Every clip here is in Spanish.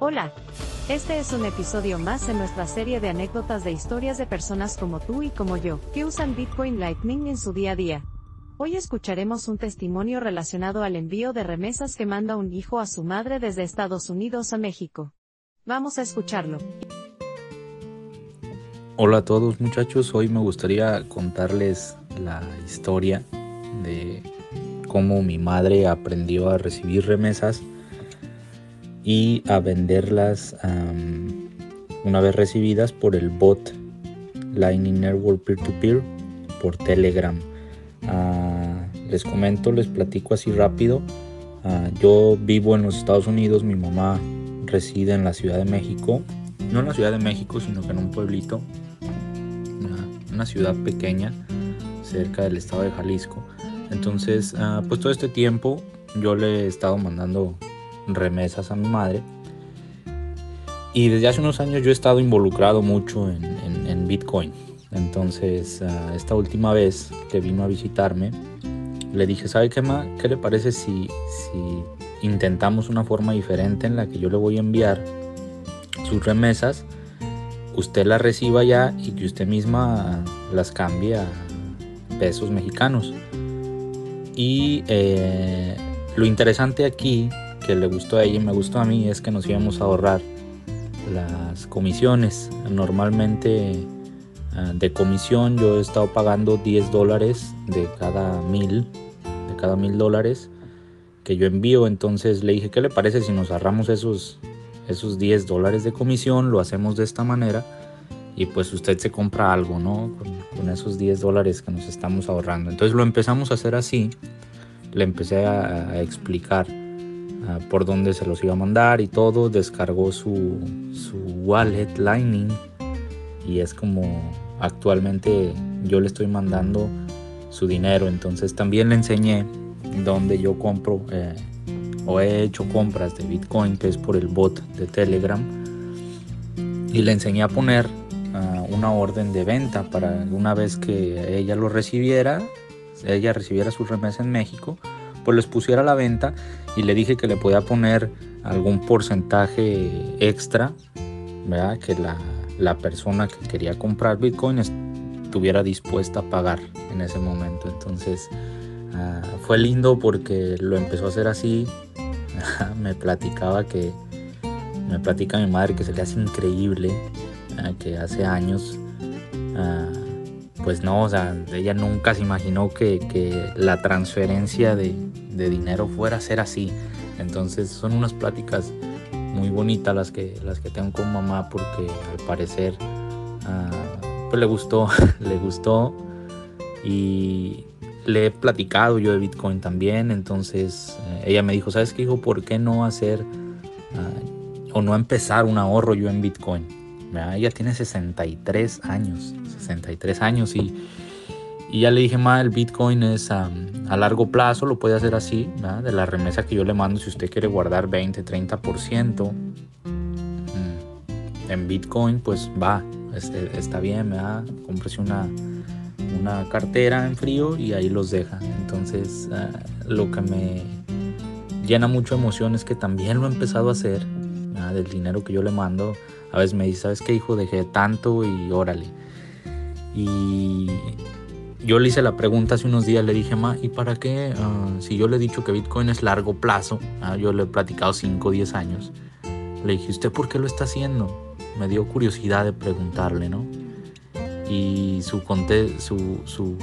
Hola. Este es un episodio más en nuestra serie de anécdotas de historias de personas como tú y como yo, que usan Bitcoin Lightning en su día a día. Hoy escucharemos un testimonio relacionado al envío de remesas que manda un hijo a su madre desde Estados Unidos a México. Vamos a escucharlo. Hola a todos muchachos, hoy me gustaría contarles la historia de cómo mi madre aprendió a recibir remesas y a venderlas una vez recibidas por el bot Lightning Network Peer-to-Peer por Telegram. Ah, les comento, les platico así rápido. Ah, yo vivo en los Estados Unidos, mi mamá reside en la Ciudad de México. No en la Ciudad de México, sino que en un pueblito, una, ciudad pequeña cerca del estado de Jalisco. Entonces, ah, pues todo este tiempo yo le he estado mandando remesas a mi madre. Y desde hace unos años yo he estado involucrado mucho en, Bitcoin. Entonces, ah, esta última vez que vino a visitarme, le dije, ¿sabe qué, ma? ¿Qué le parece si, si intentamos una forma diferente en la que yo le voy a enviar sus remesas? Usted las reciba ya y que usted misma las cambie a pesos mexicanos. Y eh, lo interesante aquí que le gustó a ella y me gustó a mí es que nos íbamos a ahorrar las comisiones. Normalmente ah, de comisión yo he estado pagando 10 dólares de cada mil, de cada mil dólares que yo envío. Entonces le dije, ¿qué le parece si nos ahorramos esos, esos 10 dólares de comisión? Lo hacemos de esta manera y pues usted se compra algo, ¿no? Con, esos 10 dólares que nos estamos ahorrando. Entonces lo empezamos a hacer así. Le empecé a explicar Ah, por dónde se los iba a mandar y todo. Descargó su, su wallet Lightning y es como actualmente yo le estoy mandando su dinero. Entonces también le enseñé dónde yo compro eh, o he hecho compras de Bitcoin, que es por el bot de Telegram. Y le enseñé a poner ah, una orden de venta para una vez que ella lo recibiera, ella recibiera su remesa en México, pues les pusiera a la venta y le dije que le podía poner algún porcentaje extra, ¿verdad? Que la, persona que quería comprar Bitcoin estuviera dispuesta a pagar en ese momento. Entonces ah, fue lindo porque lo empezó a hacer así. me platicaba que, me platica mi madre que se le hace increíble, que hace años... Ah, pues no, o sea, ella nunca se imaginó que, la transferencia de, dinero fuera a ser así. Entonces son unas pláticas muy bonitas las que, las que tengo con mamá porque al parecer ah, pues le gustó, le gustó y le he platicado yo de Bitcoin también, entonces eh, ella me dijo, ¿sabes qué hijo? ¿Por qué no hacer ah, o no empezar un ahorro yo en Bitcoin? Ella tiene 63 años, 63 años y, y ya le dije, ma, el Bitcoin es a largo plazo, lo puede hacer así, de la remesa que yo le mando, si usted quiere guardar 20, 30% mm, en Bitcoin, pues va, este, está bien, ¿verdad? Cómprese una, una cartera en frío y ahí los deja. Entonces, ah, lo que me llena mucho emoción es que también lo he empezado a hacer, del dinero que yo le mando a veces me dice, ¿sabes qué hijo? Dejé tanto y órale. Y yo le hice la pregunta hace unos días, le dije, ma, ¿y para qué? Ah, si yo le he dicho que Bitcoin es largo plazo, ah, yo le he platicado 5 o 10 años, le dije, ¿usted por qué lo está haciendo? Me dio curiosidad de preguntarle, ¿no? Y su, su, su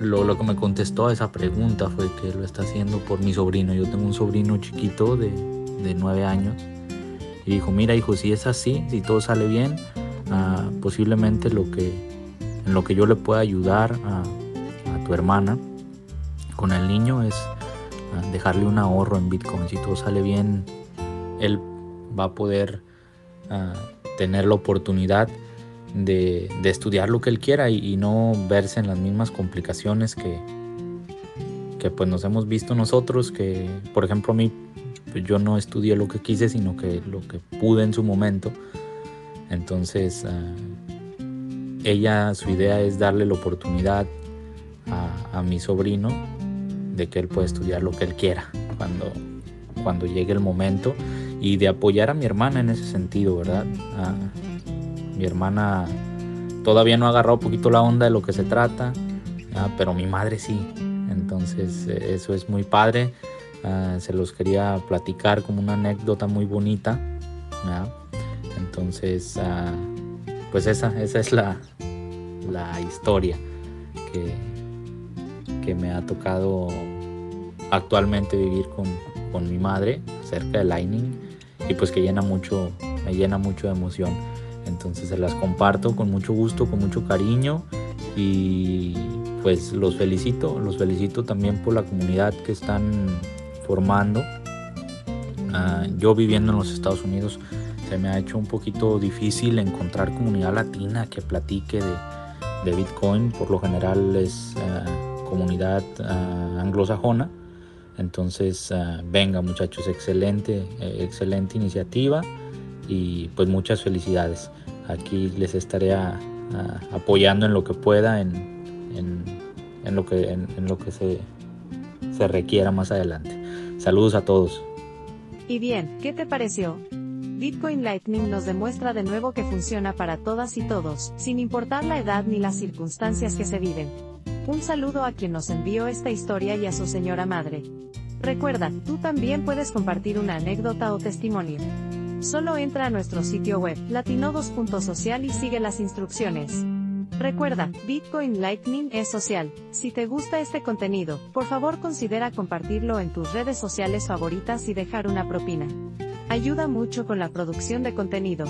lo, lo, que me contestó a esa pregunta fue que lo está haciendo por mi sobrino. Yo tengo un sobrino chiquito de, de 9 años y dijo, mira hijo, si es así, si todo sale bien, ah, posiblemente lo que, en lo que yo le pueda ayudar a, tu hermana con el niño es ah, dejarle un ahorro en Bitcoin. Si todo sale bien, él va a poder ah, tener la oportunidad de, estudiar lo que él quiera y, no verse en las mismas complicaciones que, que pues nos hemos visto nosotros, que por ejemplo a mí pues yo no estudié lo que quise, sino que lo que pude en su momento. Entonces, ah, ella, su idea es darle la oportunidad a, mi sobrino de que él pueda estudiar lo que él quiera cuando, cuando llegue el momento. y de apoyar a mi hermana en ese sentido, ¿verdad? mi hermana todavía no ha agarrado un poquito la onda de lo que se trata, pero mi madre sí. Entonces eh, eso es muy padre. Ah, se los quería platicar como una anécdota muy bonita. Entonces, ah, pues esa, esa es la, la historia que, que me ha tocado actualmente vivir con, con mi madre acerca de Lightning y pues que llena mucho, me llena mucho de emoción. Entonces se las comparto con mucho gusto, con mucho cariño y pues los felicito, los felicito también por la comunidad que están formando. Ah, yo viviendo en los Estados Unidos me ha hecho un poquito difícil encontrar comunidad latina que platique de, de Bitcoin. Por lo general es ah, comunidad ah, anglosajona. Entonces, venga muchachos, excelente, excelente iniciativa y pues muchas felicidades. Aquí les estaré apoyando en lo que pueda, en, en, lo, que, en, lo que se, se requiera más adelante. Saludos a todos. Y bien, ¿qué te pareció? Bitcoin Lightning nos demuestra de nuevo que funciona para todas y todos, sin importar la edad ni las circunstancias que se viven. Un saludo a quien nos envió esta historia y a su señora madre. Recuerda, tú también puedes compartir una anécdota o testimonio. Solo entra a nuestro sitio web, latinodos.social y sigue las instrucciones. Recuerda, Bitcoin Lightning es social. Si te gusta este contenido, por favor considera compartirlo en tus redes sociales favoritas y dejar una propina. Ayuda mucho con la producción de contenido.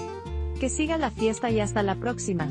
Que siga la fiesta y hasta la próxima.